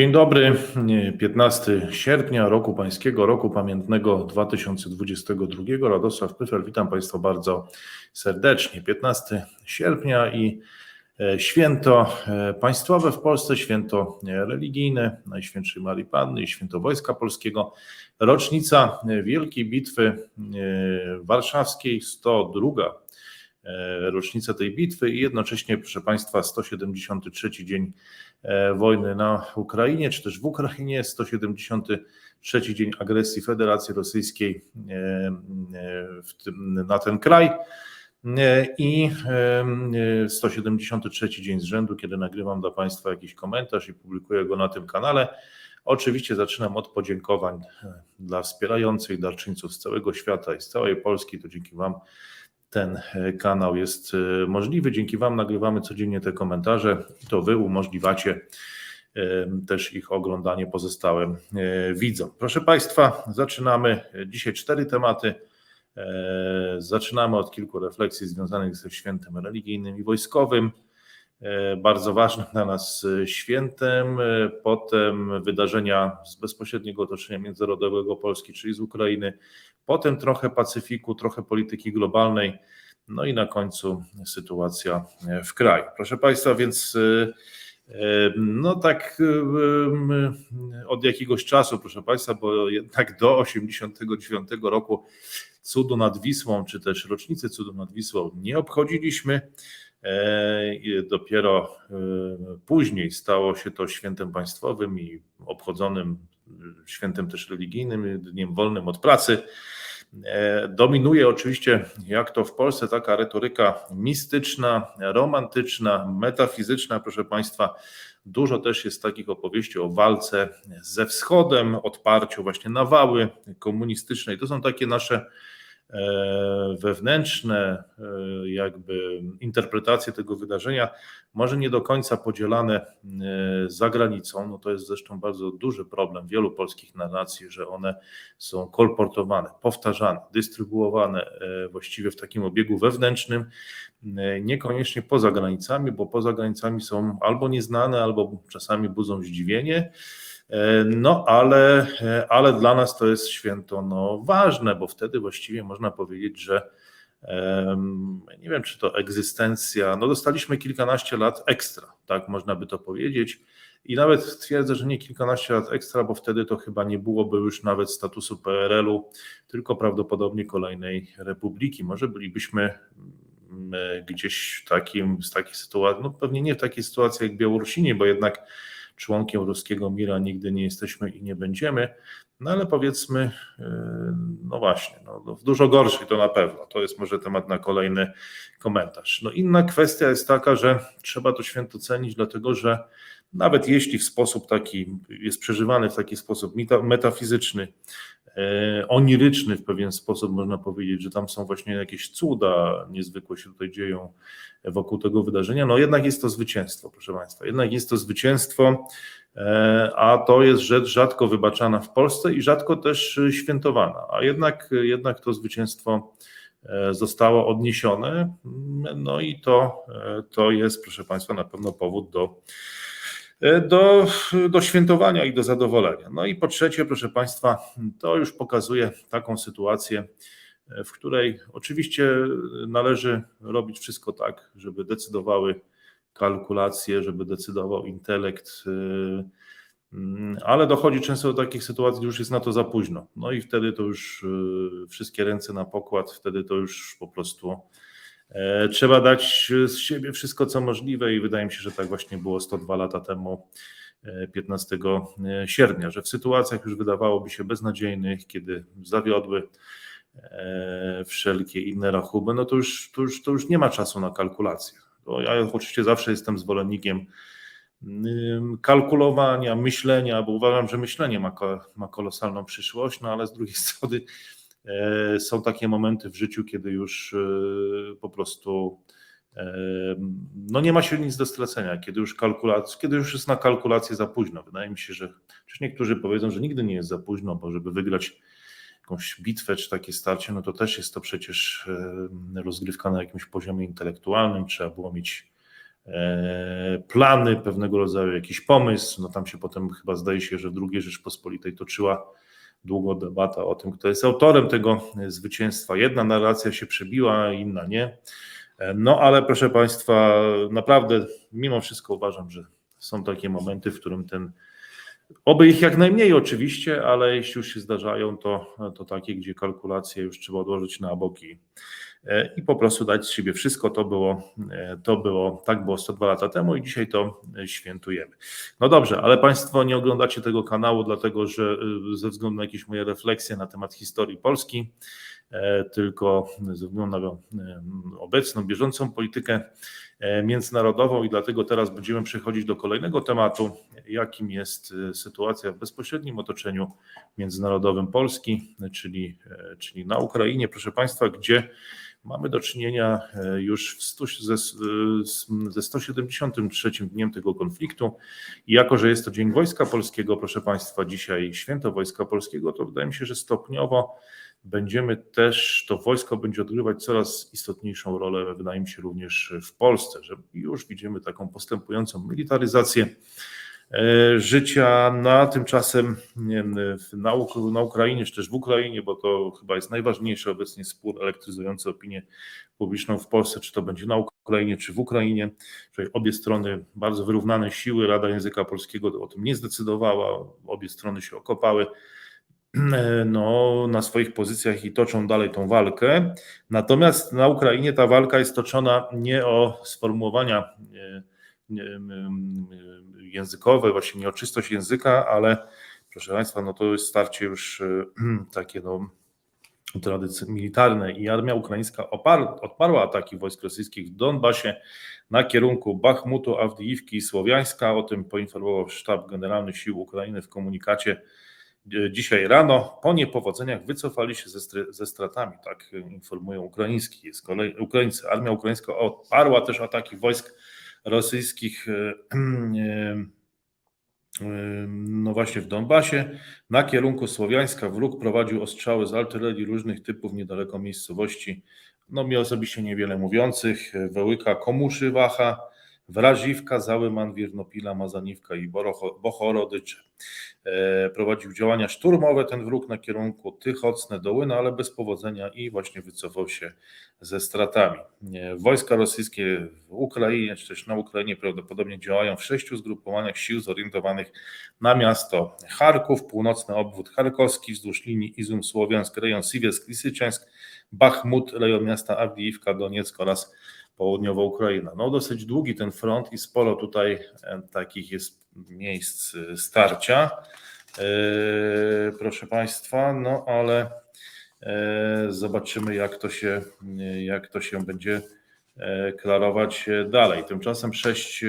Dzień dobry, 15 sierpnia roku pańskiego, roku pamiętnego 2022. Radosław Pyfel, witam Państwa bardzo serdecznie. 15 sierpnia i e, święto e, państwowe w Polsce, święto religijne Najświętszej Marii Panny i święto Wojska Polskiego. Rocznica Wielkiej Bitwy e, Warszawskiej, 102 rocznica tej bitwy i jednocześnie, proszę Państwa, 173 dzień E, wojny na Ukrainie, czy też w Ukrainie, 173 dzień agresji Federacji Rosyjskiej e, e, na ten kraj i 173 dzień z rzędu, kiedy nagrywam dla Państwa jakiś komentarz i publikuję go na tym kanale. Oczywiście zaczynam od podziękowań dla wspierających darczyńców z całego świata i z całej Polski. To dzięki Wam ten e, kanał jest e, możliwy. Dzięki Wam nagrywamy codziennie te komentarze i to Wy umożliwiacie e, też ich oglądanie pozostałym widzom. Proszę Państwa, zaczynamy dzisiaj cztery tematy. Zaczynamy od kilku refleksji związanych ze świętem religijnym i wojskowym, bardzo ważnym dla nas świętem. Potem wydarzenia z bezpośredniego otoczenia międzynarodowego Polski, czyli z Ukrainy potem trochę Pacyfiku, trochę polityki globalnej, no i na końcu sytuacja w kraju. Proszę Państwa, więc no tak od jakiegoś czasu, proszę Państwa, bo jednak do 89 roku cudu nad Wisłą, czy też rocznicy cudu nad Wisłą nie obchodziliśmy. E, dopiero później stało się to świętem państwowym i obchodzonym świętem też religijnym, dniem wolnym od pracy. E, dominuje oczywiście, jak to w Polsce, taka retoryka mistyczna, romantyczna, metafizyczna, proszę Państwa. Dużo też jest takich opowieści o walce ze wschodem, odparciu właśnie na wały komunistycznej. To są takie nasze E, wewnętrzne e, jakby interpretacje tego wydarzenia, może nie do końca podzielane e, za granicą, no to jest zresztą bardzo duży problem wielu polskich narracji, że one są kolportowane, powtarzane, dystrybuowane właściwie w takim obiegu wewnętrznym, niekoniecznie poza granicami, bo poza granicami są albo nieznane, albo czasami budzą zdziwienie, E, no ale, ale dla nas to jest święto no, ważne, bo wtedy właściwie można powiedzieć, że nie wiem, czy to egzystencja, no dostaliśmy kilkanaście lat ekstra, tak można by to powiedzieć. I nawet twierdzę, że nie kilkanaście lat ekstra, bo wtedy to chyba nie byłoby już nawet statusu PRL-u, tylko prawdopodobnie kolejnej republiki. Może bylibyśmy gdzieś takim, z takiej sytuacji, no pewnie nie w takiej sytuacji jak Białorusini, bo jednak członkiem ruskiego mira nigdy nie jesteśmy i nie będziemy, no ale powiedzmy, yy, no właśnie, no, w dużo gorszej to na pewno. To jest może temat na kolejny komentarz. No inna kwestia jest taka, że trzeba to święto cenić, dlatego że nawet jeśli w sposób taki jest przeżywany w taki sposób metafizyczny, oniryczny w pewien sposób, można powiedzieć, że tam są właśnie jakieś cuda niezwykłe się tutaj dzieją wokół tego wydarzenia. No jednak jest to zwycięstwo, proszę Państwa. Jednak jest to zwycięstwo, e, a to jest rzecz rzadko wybaczana w Polsce i rzadko też świętowana. A jednak, jednak to zwycięstwo e, zostało odniesione. No i to, to jest, proszę Państwa, na pewno powód do E, do, do świętowania i do zadowolenia. No i po trzecie, proszę Państwa, to już pokazuje taką sytuację, e, w której oczywiście należy robić wszystko tak, żeby decydowały kalkulacje, żeby decydował intelekt, e, mm, ale dochodzi często do takich sytuacji, gdzie już jest na to za późno. No i wtedy to już wszystkie ręce na pokład, wtedy to już po prostu E, trzeba dać z siebie wszystko, co możliwe, i wydaje mi się, że tak właśnie było 102 lata temu, 15 e, sierpnia, że w sytuacjach już wydawałoby się beznadziejnych, kiedy zawiodły e, wszelkie inne rachuby, no to już, to już, to już nie ma czasu na kalkulacje. Ja oczywiście zawsze jestem zwolennikiem kalkulowania, myślenia, bo uważam, że myślenie ma, ma kolosalną przyszłość, no ale z drugiej strony E, są takie momenty w życiu, kiedy już e, po prostu e, no nie ma się nic do stracenia, kiedy już, kalkulac- kiedy już jest na kalkulację za późno. Wydaje mi się, że przecież niektórzy powiedzą, że nigdy nie jest za późno, bo żeby wygrać jakąś bitwę czy takie starcie, no to też jest to przecież rozgrywka na jakimś poziomie intelektualnym, trzeba było mieć e, plany, pewnego rodzaju jakiś pomysł. No tam się potem chyba zdaje się, że w II Rzeczpospolitej toczyła długo debata o tym, kto jest autorem tego zwycięstwa. Jedna narracja się przebiła, inna nie. No ale proszę Państwa, naprawdę mimo wszystko uważam, że są takie momenty, w którym ten Oby ich jak najmniej oczywiście, ale jeśli już się zdarzają, to, to takie, gdzie kalkulacje już trzeba odłożyć na boki e, i po prostu dać z siebie wszystko. To było, e, to było, tak było 102 lata temu i dzisiaj to świętujemy. No dobrze, ale Państwo nie oglądacie tego kanału, dlatego że e, ze względu na jakieś moje refleksje na temat historii Polski, tylko ze względu na obecną, bieżącą politykę E, międzynarodową i dlatego teraz będziemy przechodzić do kolejnego tematu, jakim jest e, sytuacja w bezpośrednim otoczeniu międzynarodowym Polski, czyli, e, czyli na Ukrainie, proszę Państwa, gdzie mamy do czynienia już stu, ze, ze 173 dniem tego konfliktu. I jako, że jest to Dzień Wojska Polskiego, proszę Państwa, dzisiaj święto Wojska Polskiego, to wydaje mi się, że stopniowo będziemy też, to wojsko będzie odgrywać coraz istotniejszą rolę, wydaje mi się, również w Polsce, że już widzimy taką postępującą militaryzację e, życia, na tymczasem na, na Ukrainie, czy też w Ukrainie, bo to chyba jest najważniejszy obecnie spór elektryzujący opinię publiczną w Polsce, czy to będzie na Ukrainie, czy w Ukrainie, czyli obie strony bardzo wyrównane siły, Rada Języka Polskiego o tym nie zdecydowała, obie strony się okopały no, na swoich pozycjach i toczą dalej tą walkę. Natomiast na Ukrainie ta walka jest toczona nie o sformułowania językowe, właśnie nie o czystość języka, ale proszę Państwa, no to jest starcie już takie no, tradycje militarne i armia ukraińska odparła ataki wojsk rosyjskich w Donbasie na kierunku Bachmutu, Awdijiwki i Słowiańska. O tym poinformował sztab generalny sił Ukrainy w komunikacie E, dzisiaj rano po niepowodzeniach wycofali się ze, ze stratami, tak informują ukraiński, z kolei Ukraińcy. Armia ukraińska odparła też ataki wojsk rosyjskich e, e, no właśnie w Donbasie. Na kierunku Słowiańska wróg prowadził ostrzały z artylerii różnych typów niedaleko miejscowości, no mi osobiście niewiele mówiących, Wełyka, Komuszy, Wacha, Wrażiwka, Załyman, Wirnopila, Mazaniwka i Bochorodycze. E, prowadził działania szturmowe ten wróg na kierunku Tychocne, Dołyna, ale bez powodzenia i właśnie wycofał się ze stratami. E, wojska rosyjskie w Ukrainie, czy też na Ukrainie prawdopodobnie działają w sześciu zgrupowaniach sił zorientowanych na miasto Charków, północny obwód charkowski wzdłuż linii Izum-Słowiańsk, rejon Siewiersk-Lisyczańsk, Bachmut, rejon miasta Awdijiwka, Donieck oraz południowa Ukraina. No dosyć długi ten front i sporo tutaj e, takich jest miejsc e, starcia, e, proszę Państwa, no ale zobaczymy jak to się, jak to się będzie klarować dalej. Tymczasem sześć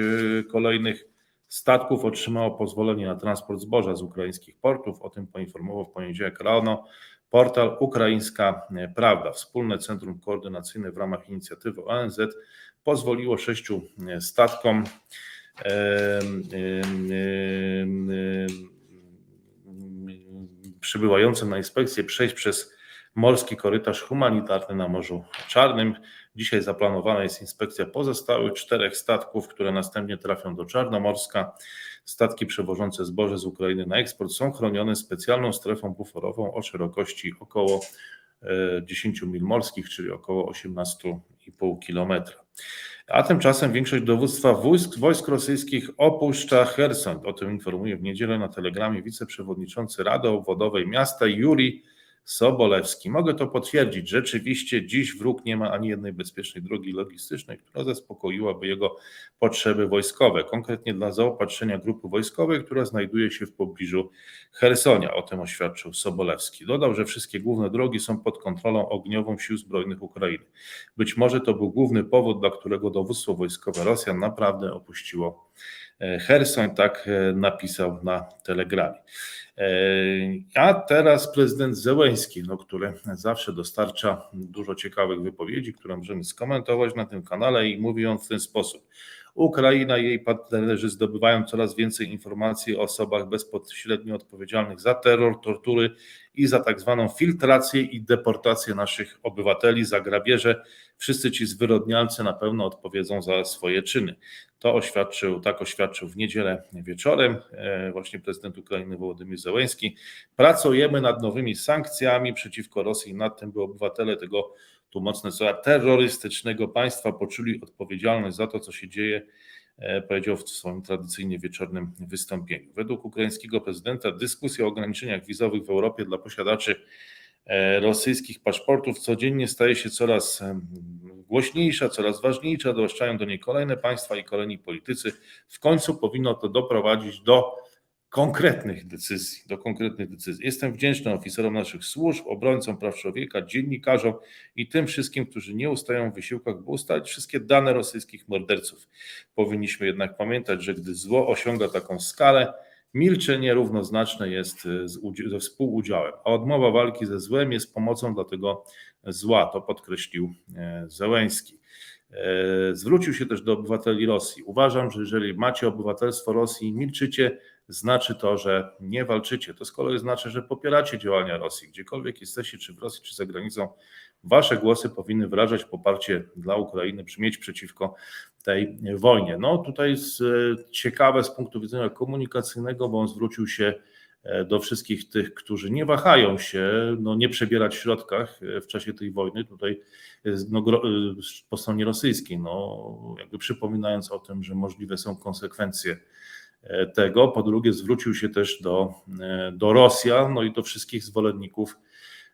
kolejnych statków otrzymało pozwolenie na transport zboża z ukraińskich portów. O tym poinformował w poniedziałek rano Portal Ukraińska Prawda, wspólne centrum koordynacyjne w ramach inicjatywy ONZ, pozwoliło sześciu statkom przybywającym na inspekcję przejść przez morski korytarz humanitarny na Morzu Czarnym. Dzisiaj zaplanowana jest inspekcja pozostałych czterech statków, które następnie trafią do Czarnomorska. Statki przewożące zboże z Ukrainy na eksport są chronione specjalną strefą buforową o szerokości około 10 e, mil morskich, czyli około 18,5 kilometra. A tymczasem większość dowództwa wojsk, wojsk rosyjskich opuszcza Herson. O tym informuje w niedzielę na telegramie wiceprzewodniczący Rady Obwodowej miasta Juri Sobolewski. Mogę to potwierdzić. Rzeczywiście dziś wróg nie ma ani jednej bezpiecznej drogi logistycznej, która zaspokoiłaby jego potrzeby wojskowe, konkretnie dla zaopatrzenia grupy wojskowej, która znajduje się w pobliżu Hersonia. O tym oświadczył Sobolewski. Dodał, że wszystkie główne drogi są pod kontrolą ogniową Sił Zbrojnych Ukrainy. Być może to był główny powód, dla którego dowództwo wojskowe Rosjan naprawdę opuściło Hersoń, tak e, napisał na telegramie. E, a teraz prezydent Zełęński, no, który zawsze dostarcza dużo ciekawych wypowiedzi, które możemy skomentować na tym kanale i mówi on w ten sposób. Ukraina i jej partnerzy zdobywają coraz więcej informacji o osobach bezpośrednio odpowiedzialnych za terror, tortury i za tak zwaną filtrację i deportację naszych obywateli, za grabieże. Wszyscy ci zwyrodnialcy na pewno odpowiedzą za swoje czyny. To oświadczył, tak oświadczył w niedzielę wieczorem e, właśnie prezydent Ukrainy Wołodymyr Zełenski. Pracujemy nad nowymi sankcjami przeciwko Rosji, nad tym, by obywatele tego tu mocne słowa terrorystycznego państwa poczuli odpowiedzialność za to, co się dzieje, e, powiedział w swoim tradycyjnie wieczornym wystąpieniu. Według ukraińskiego prezydenta dyskusja o ograniczeniach wizowych w Europie dla posiadaczy e, rosyjskich paszportów codziennie staje się coraz głośniejsza, coraz ważniejsza, dołączają do niej kolejne państwa i kolejni politycy. W końcu powinno to doprowadzić do konkretnych decyzji, do konkretnych decyzji. Jestem wdzięczny oficerom naszych służb, obrońcom praw człowieka, dziennikarzom i tym wszystkim, którzy nie ustają w wysiłkach, by ustalić wszystkie dane rosyjskich morderców. Powinniśmy jednak pamiętać, że gdy zło osiąga taką skalę, milczenie równoznaczne jest ze współudziałem, a odmowa walki ze złem jest pomocą dla tego zła, to podkreślił e, Zełęński. E, zwrócił się też do obywateli Rosji. Uważam, że jeżeli macie obywatelstwo Rosji i milczycie, znaczy to, że nie walczycie. To z kolei znaczy, że popieracie działania Rosji. Gdziekolwiek jesteście, czy w Rosji, czy za granicą, wasze głosy powinny wyrażać poparcie dla Ukrainy, brzmieć przeciwko tej wojnie. No tutaj e, ciekawe z punktu widzenia komunikacyjnego, bo on zwrócił się e, do wszystkich tych, którzy nie wahają się, no nie przebierać w środkach e, w czasie tej wojny, tutaj no, po stronie rosyjskiej, no jakby przypominając o tym, że możliwe są konsekwencje tego. Po drugie, zwrócił się też do, do Rosjan, no i do wszystkich zwolenników,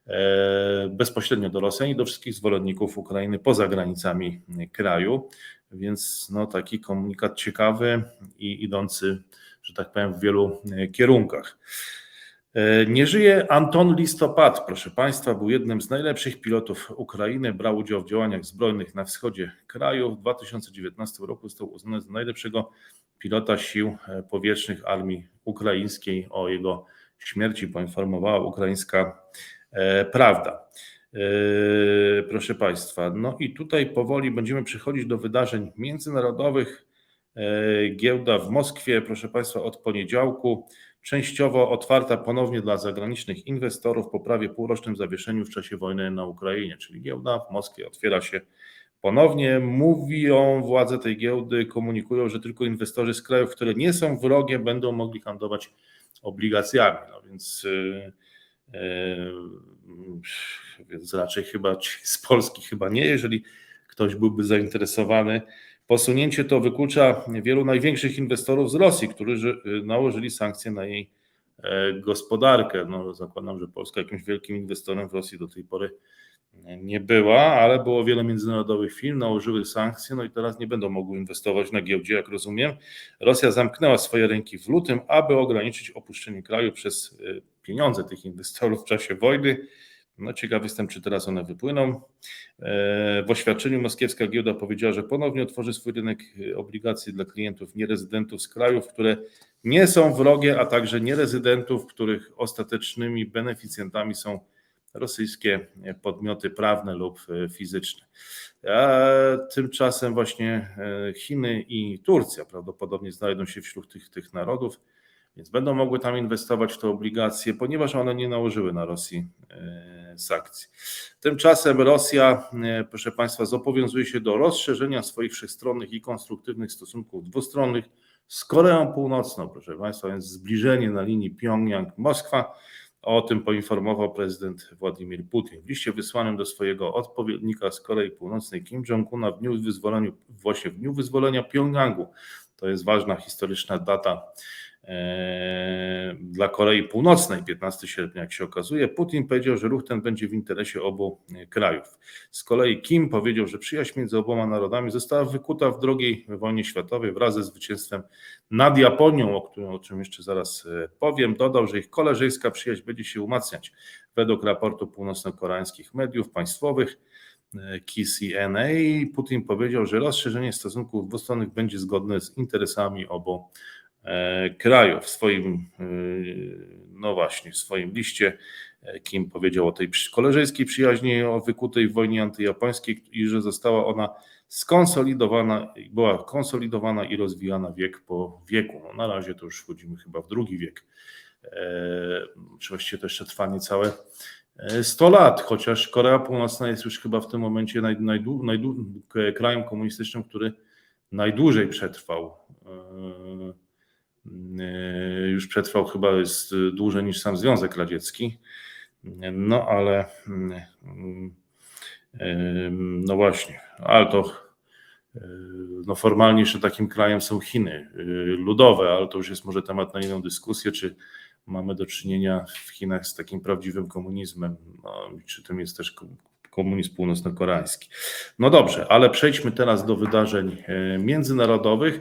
e, bezpośrednio do Rosjan i do wszystkich zwolenników Ukrainy poza granicami kraju. Więc no, taki komunikat ciekawy i idący, że tak powiem, w wielu kierunkach. E, nie żyje Anton Listopad, proszę Państwa, był jednym z najlepszych pilotów Ukrainy, brał udział w działaniach zbrojnych na wschodzie kraju. W 2019 roku został uznany za najlepszego pilota sił e, powietrznych armii ukraińskiej. O jego śmierci poinformowała ukraińska e, prawda. E, proszę Państwa, no i tutaj powoli będziemy przechodzić do wydarzeń międzynarodowych. Giełda w Moskwie, proszę Państwa, od poniedziałku częściowo otwarta ponownie dla zagranicznych inwestorów po prawie półrocznym zawieszeniu w czasie wojny na Ukrainie, czyli giełda w Moskwie otwiera się Ponownie mówią władze tej giełdy, komunikują, że tylko inwestorzy z krajów, które nie są wrogie, będą mogli handlować obligacjami. No więc, yy, yy, więc raczej chyba z Polski chyba nie, jeżeli ktoś byłby zainteresowany. Posunięcie to wyklucza wielu największych inwestorów z Rosji, którzy nałożyli sankcje na jej e, gospodarkę. No, zakładam, że Polska jakimś wielkim inwestorem w Rosji do tej pory nie była, ale było wiele międzynarodowych firm, nałożyły sankcje, no i teraz nie będą mogły inwestować na giełdzie, jak rozumiem. Rosja zamknęła swoje ręki w lutym, aby ograniczyć opuszczenie kraju przez y, pieniądze tych inwestorów w czasie wojny. No ciekawy jestem, czy teraz one wypłyną. E, w oświadczeniu moskiewska giełda powiedziała, że ponownie otworzy swój rynek y, obligacji dla klientów nierezydentów z krajów, które nie są wrogie, a także nierezydentów, których ostatecznymi beneficjentami są rosyjskie podmioty prawne lub e, fizyczne. A tymczasem właśnie e, Chiny i Turcja prawdopodobnie znajdą się wśród tych, tych narodów, więc będą mogły tam inwestować w te obligacje, ponieważ one nie nałożyły na Rosji e, sankcji. Tymczasem Rosja, proszę Państwa, zobowiązuje się do rozszerzenia swoich wszechstronnych i konstruktywnych stosunków dwustronnych z Koreą Północną, proszę Państwa, więc zbliżenie na linii Pjongjang-Moskwa o tym poinformował prezydent Władimir Putin. W liście wysłanym do swojego odpowiednika z Korei Północnej Kim Jong-una w dniu wyzwolenia, właśnie w dniu wyzwolenia Pjongjangu. To jest ważna historyczna data dla Korei Północnej 15 sierpnia, jak się okazuje. Putin powiedział, że ruch ten będzie w interesie obu krajów. Z kolei Kim powiedział, że przyjaźń między oboma narodami została wykuta w drugiej wojnie światowej wraz ze zwycięstwem nad Japonią, o, którym, o czym jeszcze zaraz e, powiem. Dodał, że ich koleżeńska przyjaźń będzie się umacniać. Według raportu północno-koreańskich mediów państwowych e, KCNA Putin powiedział, że rozszerzenie stosunków dwustronnych będzie zgodne z interesami obu E, kraju w swoim, e, no właśnie, w swoim liście Kim powiedział o tej koleżeńskiej przyjaźni o wykutej wojnie antyjapońskiej i że została ona skonsolidowana, była konsolidowana i rozwijana wiek po wieku. No na razie to już wchodzimy chyba w drugi wiek. Oczywiście to jeszcze trwa niecałe 100 lat, chociaż Korea Północna jest już chyba w tym momencie naj, najdłu, najdłu, krajem komunistycznym, który najdłużej przetrwał. Już przetrwał chyba jest dłużej niż sam Związek Radziecki. No ale no właśnie, ale to no formalnie jeszcze takim krajem są Chiny ludowe, ale to już jest może temat na inną dyskusję, czy mamy do czynienia w Chinach z takim prawdziwym komunizmem, no, czy tym jest też komunizm północno-koreański. No dobrze, ale przejdźmy teraz do wydarzeń międzynarodowych.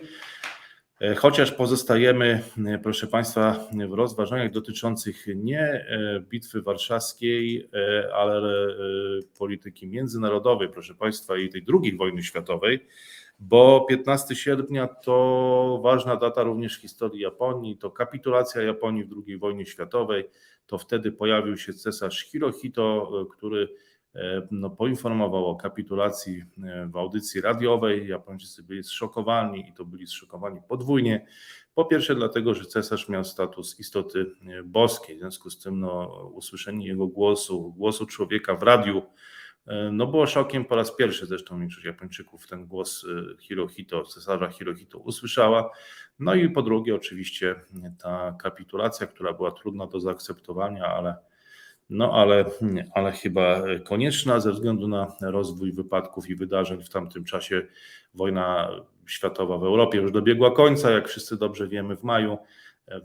Chociaż pozostajemy, proszę Państwa, w rozważaniach dotyczących nie bitwy warszawskiej, ale polityki międzynarodowej, proszę Państwa, i tej drugiej wojny światowej, bo 15 sierpnia to ważna data również historii Japonii, to kapitulacja Japonii w II wojnie światowej, to wtedy pojawił się cesarz Hirohito, który no, poinformował o kapitulacji w audycji radiowej. Japończycy byli zszokowani i to byli zszokowani podwójnie. Po pierwsze, dlatego, że cesarz miał status istoty boskiej, w związku z tym no, usłyszenie jego głosu, głosu człowieka w radiu, no było szokiem po raz pierwszy, zresztą większość Japończyków ten głos Hirohito, cesarza Hirohito usłyszała. No i po drugie, oczywiście ta kapitulacja, która była trudna do zaakceptowania, ale no ale, ale chyba konieczna ze względu na rozwój wypadków i wydarzeń w tamtym czasie. Wojna światowa w Europie już dobiegła końca, jak wszyscy dobrze wiemy, w maju.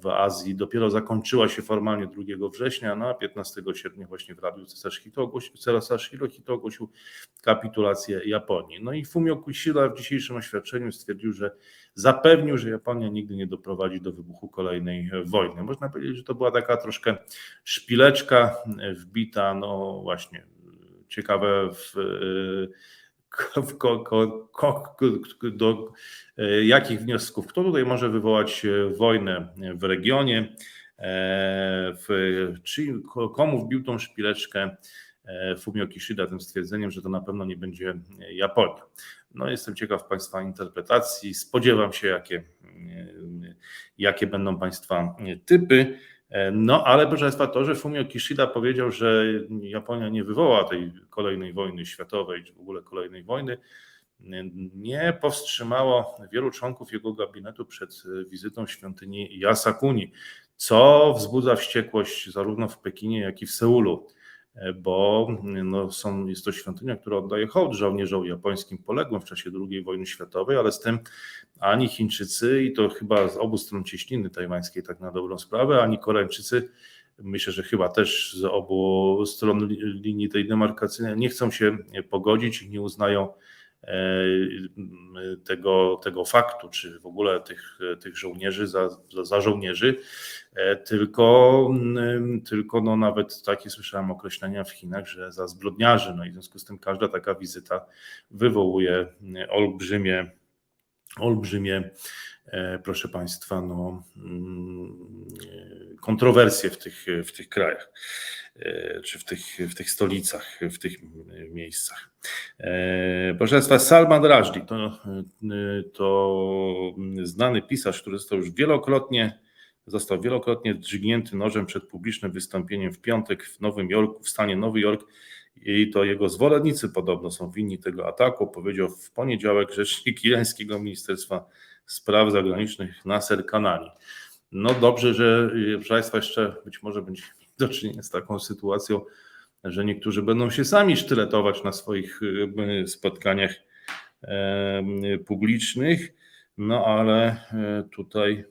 W Azji dopiero zakończyła się formalnie 2 września, no a 15 sierpnia właśnie w radiu cesarz Hito ogłosił, ogłosił kapitulację Japonii. No i Fumio Kishida w dzisiejszym oświadczeniu stwierdził, że zapewnił, że Japonia nigdy nie doprowadzi do wybuchu kolejnej wojny. Można powiedzieć, że to była taka troszkę szpileczka wbita, no właśnie, ciekawe w do jakich wniosków, kto tutaj może wywołać wojnę w regionie, w, czy komu wbił tą szpileczkę Fumio Kishida tym stwierdzeniem, że to na pewno nie będzie Japonia. No jestem ciekaw Państwa interpretacji, spodziewam się jakie, jakie będą Państwa typy. No, ale proszę Państwa, to, że Fumio Kishida powiedział, że Japonia nie wywoła tej kolejnej wojny światowej, czy w ogóle kolejnej wojny, nie powstrzymało wielu członków jego gabinetu przed wizytą świątyni Yasakuni, co wzbudza wściekłość zarówno w Pekinie, jak i w Seulu bo no, są, jest to świątynia, która oddaje hołd żołnierzom japońskim poległym w czasie II wojny światowej, ale z tym ani Chińczycy, i to chyba z obu stron cieśniny tajwańskiej, tak na dobrą sprawę, ani Koreańczycy, myślę, że chyba też z obu stron linii tej demarkacyjnej, nie chcą się pogodzić i nie uznają tego, tego faktu, czy w ogóle tych, tych żołnierzy za, za żołnierzy, e, tylko, tylko no nawet takie słyszałem określenia w Chinach, że za zbrodniarzy. No i w związku z tym każda taka wizyta wywołuje olbrzymie, olbrzymie e, proszę Państwa, no, mm, kontrowersje w tych, w tych krajach. E, czy w tych, w tych stolicach, w tych miejscach. E, proszę Państwa, Salman Rushdie to, e, to znany pisarz, który został już wielokrotnie został wielokrotnie dźgnięty nożem przed publicznym wystąpieniem w piątek w Nowym Jorku, w stanie Nowy Jork i to jego zwolennicy podobno są winni tego ataku, powiedział w poniedziałek rzecznik irańskiego Ministerstwa Spraw Zagranicznych Nasser Kanani. No dobrze, że proszę Państwa jeszcze być może będzie do czynienia z taką sytuacją, że niektórzy będą się sami sztyletować na swoich e, spotkaniach e, publicznych, no ale e, tutaj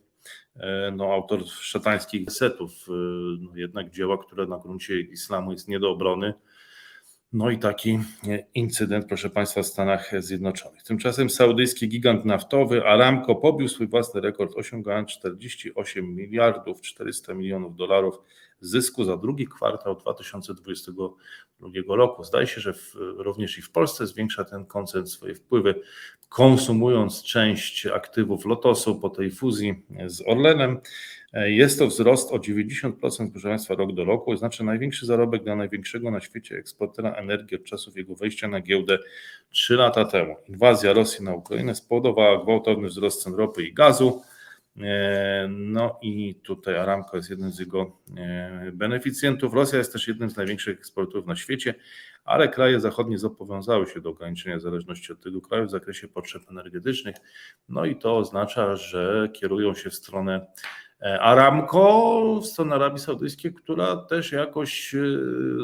no, autor szatańskich setów, no, jednak dzieła, które na gruncie islamu jest nie do obrony, no i taki incydent, proszę Państwa, w Stanach Zjednoczonych. Tymczasem saudyjski gigant naftowy Aramco pobił swój własny rekord, osiągając 48 miliardów 400 milionów dolarów zysku za drugi kwartał 2022 roku. Zdaje się, że w, również i w Polsce zwiększa ten koncern swoje wpływy, konsumując część aktywów Lotosu po tej fuzji z Orlenem. E, jest to wzrost o 90%, proszę Państwa, rok do roku, znaczy największy zarobek dla największego na świecie eksportera energii od czasów jego wejścia na giełdę 3 lata temu. Inwazja Rosji na Ukrainę spowodowała gwałtowny wzrost cen ropy i gazu. E, no i tutaj Aramco jest jednym z jego e, beneficjentów. Rosja jest też jednym z największych eksporterów na świecie, ale kraje zachodnie zobowiązały się do ograniczenia zależności od tego kraju w zakresie potrzeb energetycznych. No i to oznacza, że kierują się w stronę Aramco, w stronę Arabii Saudyjskiej, która też jakoś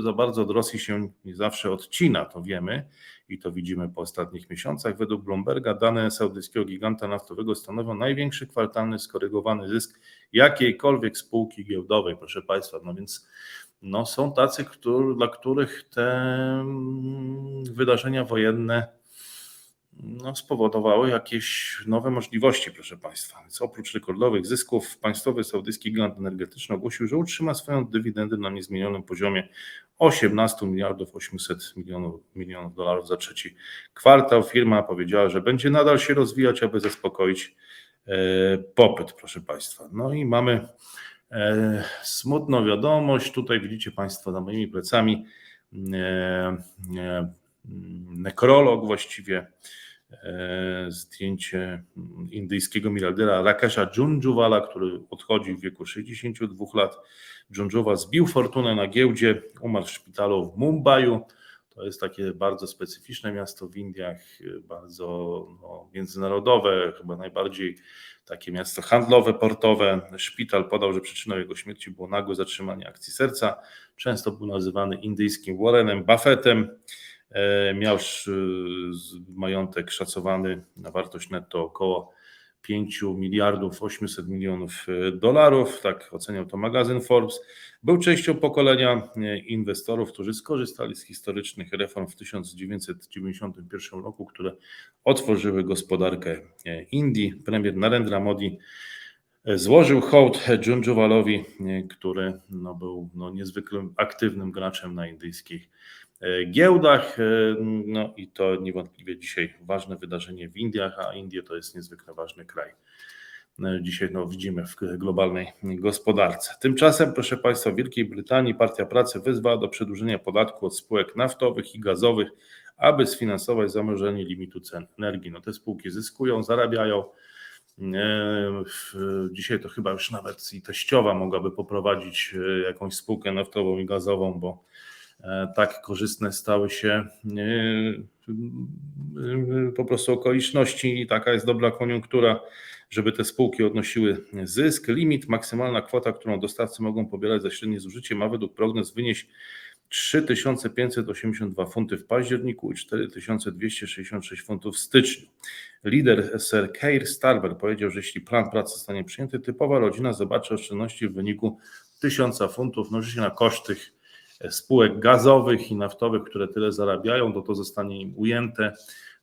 za bardzo od Rosji się nie zawsze odcina, to wiemy i to widzimy po ostatnich miesiącach. Według Bloomberga dane saudyjskiego giganta naftowego stanowią największy kwartalny skorygowany zysk jakiejkolwiek spółki giełdowej, proszę Państwa. No więc no, są tacy, który, dla których te mm, wydarzenia wojenne no, spowodowały jakieś nowe możliwości, proszę Państwa. Więc oprócz rekordowych zysków, państwowy saudyjski gigant energetyczny ogłosił, że utrzyma swoją dywidendę na niezmienionym poziomie 18 miliardów 800 milionów, milionów dolarów za trzeci kwartał. Firma powiedziała, że będzie nadal się rozwijać, aby zaspokoić e, popyt, proszę Państwa. No i mamy e, smutną wiadomość. Tutaj widzicie Państwo za moimi plecami e, nekrolog właściwie zdjęcie indyjskiego miliardera Rakesha Junjuwala, który odchodzi w wieku 62 lat. Junjuwa zbił fortunę na giełdzie, umarł w szpitalu w Mumbai. To jest takie bardzo specyficzne miasto w Indiach, bardzo no, międzynarodowe, chyba najbardziej takie miasto handlowe, portowe. Szpital podał, że przyczyną jego śmierci było nagłe zatrzymanie akcji serca. Często był nazywany indyjskim Warrenem Buffettem. E, miał majątek szacowany na wartość netto około 5 miliardów 800 milionów e, dolarów, tak oceniał to magazyn Forbes. Był częścią pokolenia e, inwestorów, którzy skorzystali z historycznych reform w 1991 roku, które otworzyły gospodarkę Indii. Premier Narendra Modi złożył hołd Junjuwalowi, który no, był no, niezwykle aktywnym graczem na indyjskich E, giełdach. E, no i to niewątpliwie dzisiaj ważne wydarzenie w Indiach, a Indie to jest niezwykle ważny kraj. E, dzisiaj no, widzimy w globalnej gospodarce. Tymczasem, proszę Państwa, w Wielkiej Brytanii Partia Pracy wezwała do przedłużenia podatku od spółek naftowych i gazowych, aby sfinansować zamrożenie limitu cen energii. No, te spółki zyskują, zarabiają. Dzisiaj to chyba już nawet i teściowa mogłaby poprowadzić jakąś spółkę naftową i gazową, bo E, tak korzystne stały się e, e, po prostu okoliczności i taka jest dobra koniunktura, żeby te spółki odnosiły zysk. Limit, maksymalna kwota, którą dostawcy mogą pobierać za średnie zużycie ma według prognoz wynieść 3582 funty w październiku i 4266 funtów w styczniu. Lider Sir Keir Starmer powiedział, że jeśli plan pracy zostanie przyjęty, typowa rodzina zobaczy oszczędności w wyniku 1000 funtów. No oczywiście na koszt tych spółek gazowych i naftowych, które tyle zarabiają, to to zostanie im ujęte.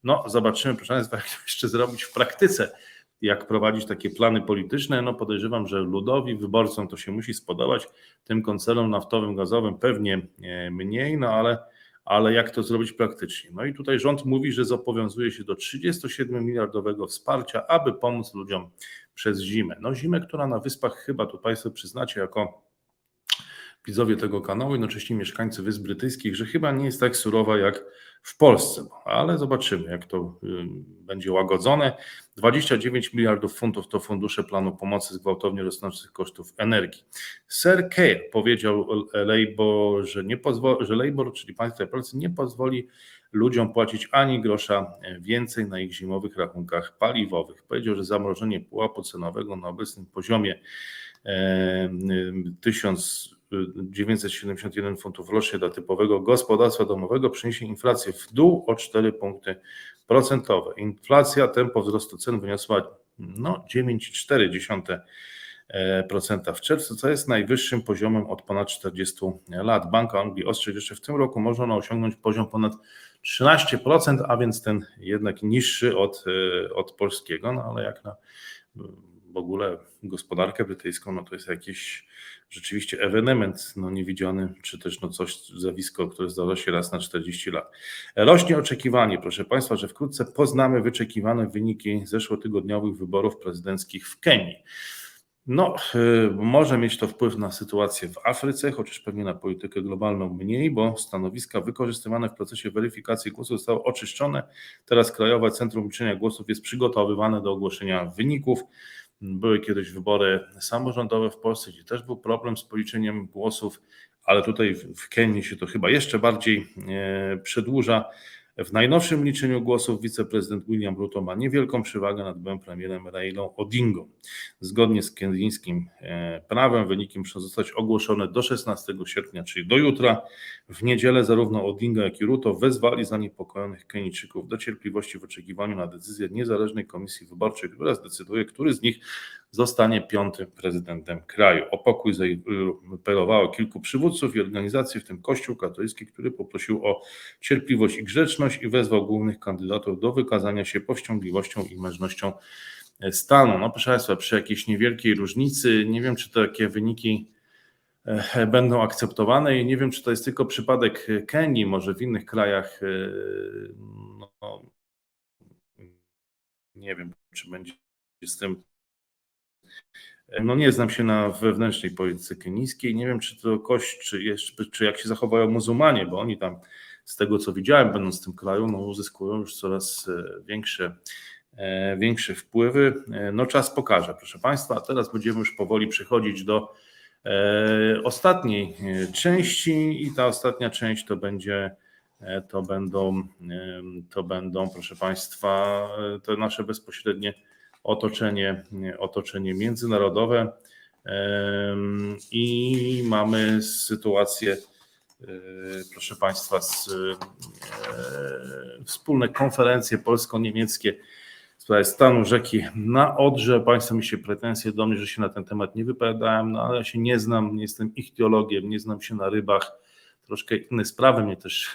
No, zobaczymy, proszę Państwa, jak to jeszcze zrobić w praktyce, jak prowadzić takie plany polityczne. No, podejrzewam, że ludowi, wyborcom to się musi spodobać, tym koncernom naftowym, gazowym pewnie e, mniej, no ale, ale jak to zrobić praktycznie? No i tutaj rząd mówi, że zobowiązuje się do 37 miliardowego wsparcia, aby pomóc ludziom przez zimę. No, zimę, która na wyspach chyba tu Państwo przyznacie jako widzowie tego kanału, jednocześnie mieszkańcy Wysp Brytyjskich, że chyba nie jest tak surowa jak w Polsce, ale zobaczymy, jak to y, będzie łagodzone. 29 miliardów funtów to fundusze planu pomocy z gwałtownie rosnących kosztów energii. Sir Keir powiedział Labour, że, nie pozwoli, że Labour, czyli państwo pracy, nie pozwoli ludziom płacić ani grosza więcej na ich zimowych rachunkach paliwowych. Powiedział, że zamrożenie pułapu cenowego na obecnym poziomie 1000 971 funtów rocznie dla typowego gospodarstwa domowego przyniesie inflację w dół o 4 punkty procentowe. Inflacja, tempo wzrostu cen wyniosła no, 9,4% w czerwcu, co jest najwyższym poziomem od ponad 40 lat. Bank Anglii ostrzegł, że w tym roku można osiągnąć poziom ponad 13%, a więc ten jednak niższy od, e, od polskiego, no ale jak na w ogóle gospodarkę brytyjską, no to jest jakiś rzeczywiście ewenement no, niewidziany, czy też no coś, zjawisko, które zdarza się raz na 40 lat. Rośnie oczekiwanie, proszę Państwa, że wkrótce poznamy wyczekiwane wyniki zeszłotygodniowych wyborów prezydenckich w Kenii. No, y, może mieć to wpływ na sytuację w Afryce, chociaż pewnie na politykę globalną mniej, bo stanowiska wykorzystywane w procesie weryfikacji głosów zostały oczyszczone. Teraz Krajowe Centrum Liczenia Głosów jest przygotowywane do ogłoszenia wyników. Były kiedyś wybory samorządowe w Polsce, gdzie też był problem z policzeniem głosów, ale tutaj w Kenii się to chyba jeszcze bardziej e, przedłuża. W najnowszym liczeniu głosów wiceprezydent William Ruto ma niewielką przewagę nad byłym premierem Railą Odingą. Zgodnie z kenijskim e, prawem wyniki muszą zostać ogłoszone do 16 sierpnia, czyli do jutra. W niedzielę zarówno Odinga, jak i Ruto wezwali zaniepokojonych Kenijczyków do cierpliwości w oczekiwaniu na decyzję niezależnej komisji wyborczej, która zdecyduje, który z nich zostanie piątym prezydentem kraju. O pokój zaapelowało kilku przywódców i organizacji, w tym Kościół katolicki, który poprosił o cierpliwość i grzeczność i wezwał głównych kandydatów do wykazania się powściągliwością i mężnością stanu. No proszę Państwa, przy jakiejś niewielkiej różnicy, nie wiem czy takie wyniki będą akceptowane i nie wiem czy to jest tylko przypadek Kenii, może w innych krajach e, no, nie wiem czy będzie z tym no nie znam się na wewnętrznej polityce kenijskiej. Nie wiem, czy to kość, czy, jeszcze, czy jak się zachowają muzułmanie, bo oni tam, z tego co widziałem, będąc w tym kraju, no uzyskują już coraz e, większe, e, większe wpływy. E, no czas pokaże, proszę Państwa. A teraz będziemy już powoli przechodzić do ostatniej części i ta ostatnia część to będzie to będą, to będą, proszę Państwa, to nasze bezpośrednie otoczenie, otoczenie międzynarodowe. I mamy sytuację, e, proszę Państwa, z, e, wspólne konferencje polsko-niemieckie sprawie stanu rzeki na Odrze. Państwo mi się pretensje do mnie, że się na ten temat nie wypowiadałem, no ale ja się nie znam, nie jestem ichtiologiem, nie znam się na rybach, troszkę inne sprawy mnie też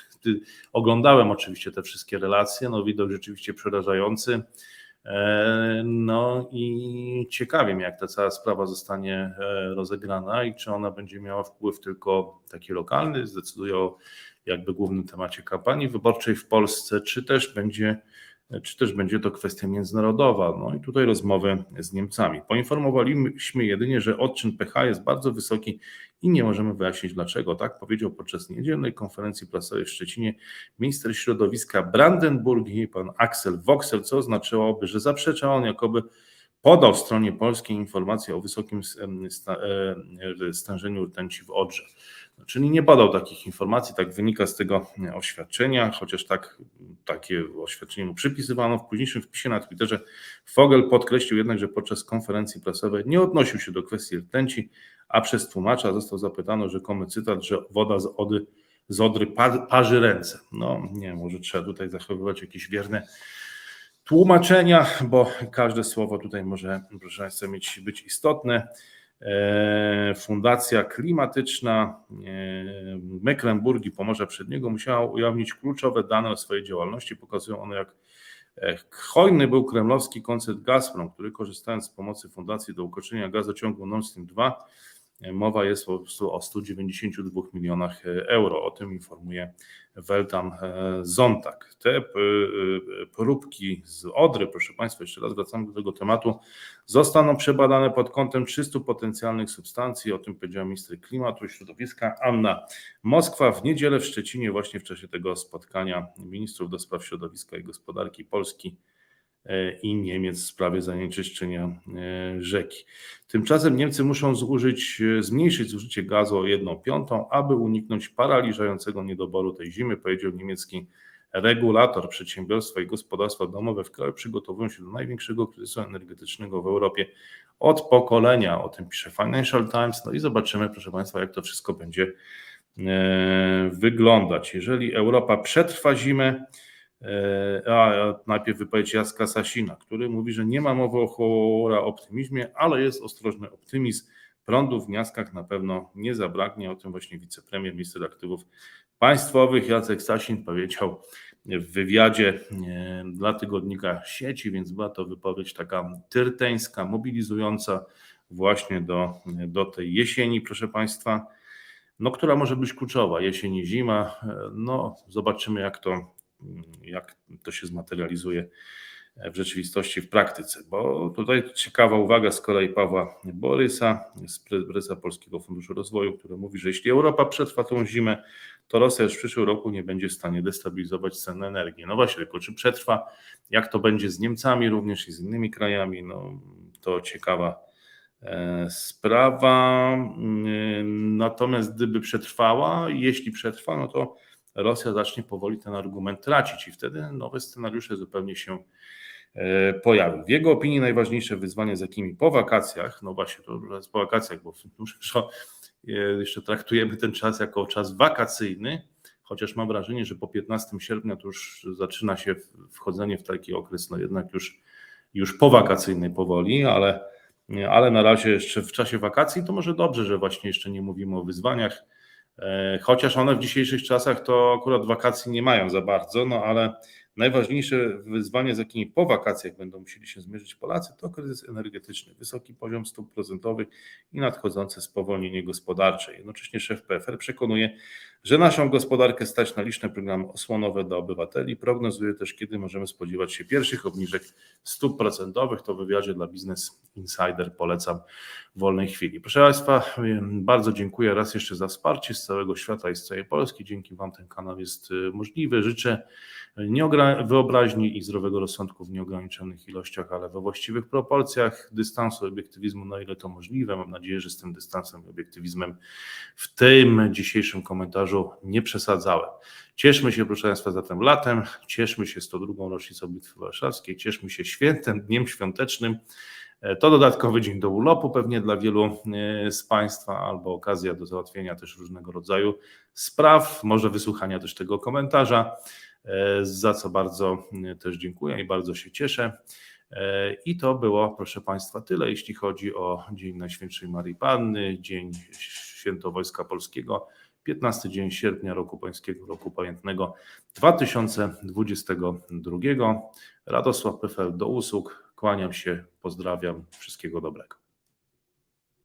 oglądałem oczywiście te wszystkie relacje, no widok rzeczywiście przerażający. E, no i ciekawie mnie, jak ta cała sprawa zostanie e, rozegrana i czy ona będzie miała wpływ tylko taki lokalny, zdecyduje o jakby głównym temacie kampanii wyborczej w Polsce, czy też będzie czy też będzie to kwestia międzynarodowa. No i tutaj rozmowy z Niemcami. Poinformowaliśmy jedynie, że odczyn pH jest bardzo wysoki i nie możemy wyjaśnić dlaczego. Tak powiedział podczas niedzielnej konferencji prasowej w Szczecinie minister środowiska Brandenburgii, pan Axel Voxel, co oznaczałoby, że zaprzecza on jakoby podał stronie polskiej informację o wysokim e, stężeniu rtęci w Odrze. Czyli nie podał takich informacji, tak wynika z tego oświadczenia, chociaż tak, takie oświadczenie mu przypisywano. W późniejszym wpisie na Twitterze Fogel podkreślił jednak, że podczas konferencji prasowej nie odnosił się do kwestii rtęci, a przez tłumacza został zapytany rzekomy cytat, że woda z Ody z Odry parzy ręce. No nie, może trzeba tutaj zachowywać jakieś wierne tłumaczenia, bo każde słowo tutaj może, proszę Państwa, mieć, być istotne. E, Fundacja Klimatyczna e, Mecklenburgii Pomorza Przedniego musiała ujawnić kluczowe dane o swojej działalności. Pokazują one, jak e, hojny był kremlowski koncert Gazprom, który korzystając z pomocy fundacji do ukończenia gazociągu Nord Stream 2 Mowa jest po prostu o 192 milionach euro. O tym informuje Weltam Zontag. Te próbki z Odry, proszę Państwa, jeszcze raz wracamy do tego tematu, zostaną przebadane pod kątem 300 potencjalnych substancji. O tym powiedziała minister klimatu i środowiska Anna Moskwa w niedzielę w Szczecinie, właśnie w czasie tego spotkania ministrów do spraw środowiska i gospodarki Polski E, i Niemiec w sprawie zanieczyszczenia e, rzeki. Tymczasem Niemcy muszą zużyć, e, zmniejszyć zużycie gazu o 1 piątą, aby uniknąć paraliżującego niedoboru tej zimy, powiedział niemiecki regulator. Przedsiębiorstwa i gospodarstwa domowe w kraju przygotowują się do największego kryzysu energetycznego w Europie od pokolenia. O tym pisze Financial Times. No i zobaczymy, proszę Państwa, jak to wszystko będzie wyglądać. Jeżeli Europa przetrwa zimę, E, a najpierw wypowiedź Jacka Sasina, który mówi, że nie ma mowy o chora optymizmie, ale jest ostrożny optymizm. Prądu w gniazdkach na pewno nie zabraknie. O tym właśnie wicepremier, minister aktywów państwowych Jacek Sasin powiedział w wywiadzie e, dla tygodnika sieci, więc była to wypowiedź taka tyrteńska, mobilizująca właśnie do, do tej jesieni, proszę Państwa, no, która może być kluczowa, jesień i zima. E, no, zobaczymy, jak to jak to się zmaterializuje w rzeczywistości, w praktyce. Bo tutaj ciekawa uwaga z kolei Pawła Borysa, z prezesa Polskiego Funduszu Rozwoju, który mówi, że jeśli Europa przetrwa tą zimę, to Rosja już w przyszłym roku nie będzie w stanie destabilizować cen energii. No właśnie, tylko czy przetrwa, jak to będzie z Niemcami również i z innymi krajami, no to ciekawa e, sprawa. Natomiast gdyby przetrwała, jeśli przetrwa, no to Rosja zacznie powoli ten argument tracić i wtedy nowe scenariusze zupełnie się e, pojawią. W jego opinii najważniejsze wyzwanie, z jakimi po wakacjach, no właśnie to jest po wakacjach, bo że jeszcze traktujemy ten czas jako czas wakacyjny, chociaż mam wrażenie, że po 15 sierpnia to już zaczyna się wchodzenie w taki okres, no jednak już, już powakacyjny powoli, ale, ale na razie jeszcze w czasie wakacji to może dobrze, że właśnie jeszcze nie mówimy o wyzwaniach, E, chociaż one w dzisiejszych czasach to akurat wakacji nie mają za bardzo, no ale najważniejsze wyzwanie, z jakimi po wakacjach będą musieli się zmierzyć Polacy, to kryzys energetyczny, wysoki poziom stóp procentowych i nadchodzące spowolnienie gospodarcze. Jednocześnie szef PFR przekonuje, że naszą gospodarkę stać na liczne programy osłonowe dla obywateli. Prognozuje też, kiedy możemy spodziewać się pierwszych obniżek stóp procentowych. To w wywiadzie dla Business Insider polecam w wolnej chwili. Proszę Państwa, bardzo dziękuję raz jeszcze za wsparcie z całego świata i z całej Polski. Dzięki Wam ten kanał jest y, możliwy. Życzę wyobraźni i zdrowego rozsądku w nieograniczonych ilościach, ale we właściwych proporcjach, dystansu, obiektywizmu, na ile to możliwe. Mam nadzieję, że z tym dystansem i obiektywizmem w tym dzisiejszym komentarzu nie przesadzałem. Cieszmy się, proszę Państwa, zatem latem, cieszmy się 102. rocznicą Bitwy Warszawskiej, cieszmy się świętem, dniem świątecznym. To dodatkowy dzień do urlopu pewnie dla wielu e, z Państwa, albo okazja do załatwienia też różnego rodzaju spraw, może wysłuchania też tego komentarza. E, za co bardzo e, też dziękuję i bardzo się cieszę. E, I to było, proszę Państwa, tyle, jeśli chodzi o Dzień Najświętszej Marii Panny, Dzień Święto Wojska Polskiego, 15 dzień sierpnia roku pańskiego, roku pamiętnego 2022. Radosław PFL do usług, kłaniam się, pozdrawiam, wszystkiego dobrego.